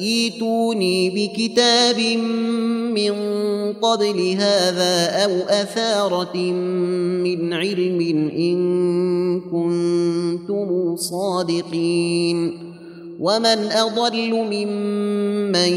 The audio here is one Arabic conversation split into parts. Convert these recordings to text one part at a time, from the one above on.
ايتوني بكتاب من قبل هذا أو أثارة من علم إن كنتم صادقين. ومن أضل ممن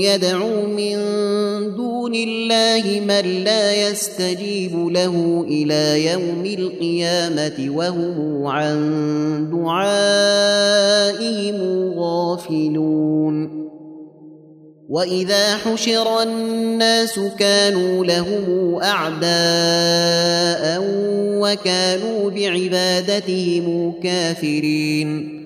يدعو من دون الله من لا يستجيب له إلى يوم القيامة وهم عن دعائهم غافلون. وإذا حشر الناس كانوا لهم أعداء وكانوا بعبادتهم كافرين.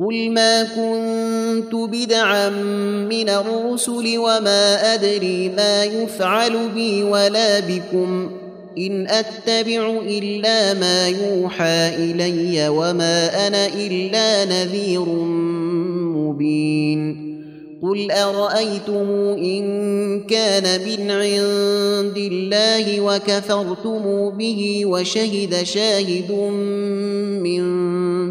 قل ما كنت بدعا من الرسل وما ادري ما يفعل بي ولا بكم ان اتبع الا ما يوحى الي وما أنا الا نذير مبين قل ارايتم ان كان من عند الله وكفرتم به وشهد شاهد من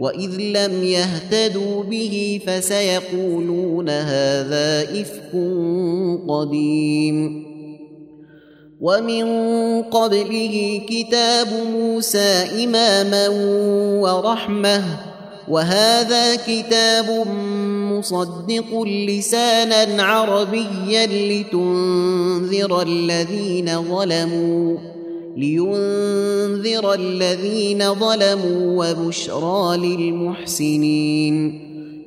واذ لم يهتدوا به فسيقولون هذا افك قديم. ومن قبله كتاب موسى اماما ورحمه. وهذا كتاب مصدق لسانا عربيا لتنذر الذين ظلموا. لينذر الذين ظلموا وبشرى للمحسنين.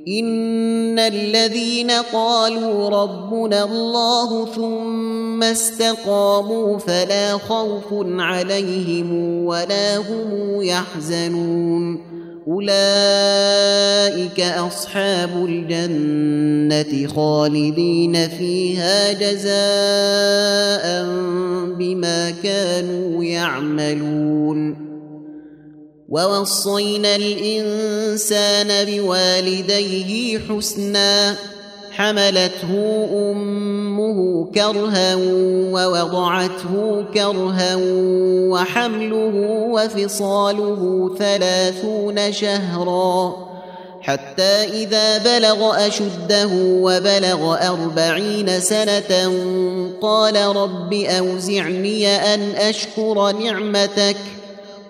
إن الذين قالوا ربنا الله ثم استقاموا فلا خوف عليهم ولا هم يحزنون. أولئك أصحاب الجنة خالدين فيها جزاء بما كانوا يعملون. ووصينا الإنسان بوالديه حسنا حملته أمه كرها ووضعته كرها وحمله وفصاله ثلاثون شهرا حتى إذا بلغ أشده وبلغ أربعين سنة قال رب أوزعني أن أشكر نعمتك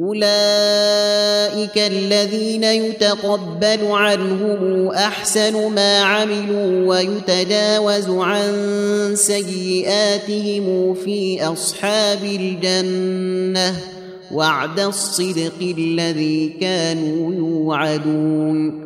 أولئك الذين يتقبل عنهم أحسن ما عملوا ويتجاوز عن سيئاتهم في أصحاب الجنة وعد الصدق الذي كانوا يوعدون.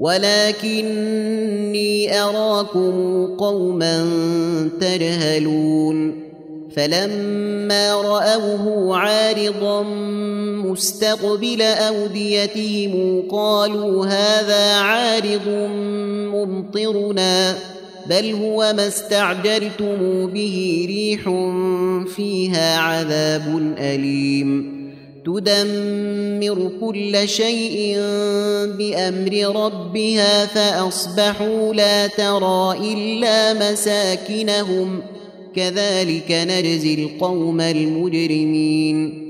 ولكني أراكم قوما تجهلون. فلما رأوه عارضا مستقبل أوديتهم قالوا هذا عارض ممطرنا بل هو ما استعجلتم به ريح فيها عذاب أليم. تدمر كل شيء بأمر ربها فأصبحوا لا ترى إلا مساكنهم. كذلك نجزي القوم المجرمين.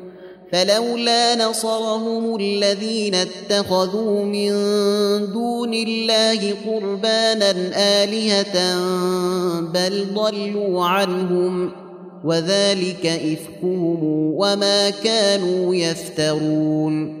فلولا نصرهم الذين اتخذوا من دون الله قربانا آلهة بل ضلوا عنهم وذلك إفكهم وما كانوا يفترون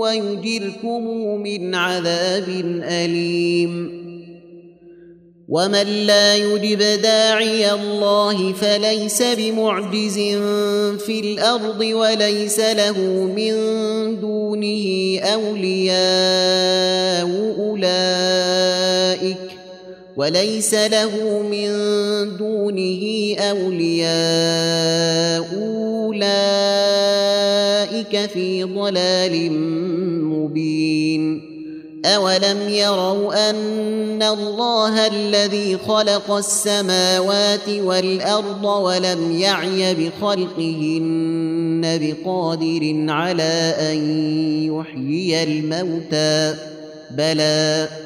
ويجركم من عذاب أليم. ومن لا يجب داعي الله فليس بمعجز في الأرض وليس له من دونه أولياء أولئك وليس له من دونه أولياء. أولئك في ضلال مبين. أولم يروا أن الله الذي خلق السماوات والأرض ولم يعي بخلقهن بقادر على أن يحيي الموتى؟ بلى.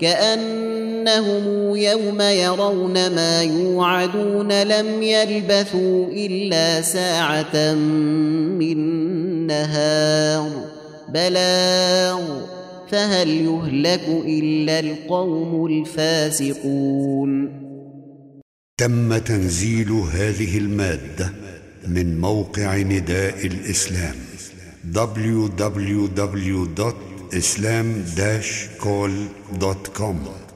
كأنهم يوم يرون ما يوعدون لم يلبثوا إلا ساعة من نهار. بلاغ. فهل يهلك إلا القوم الفاسقون؟ تم تنزيل هذه المادة من موقع نداء الإسلام www. islam-call.com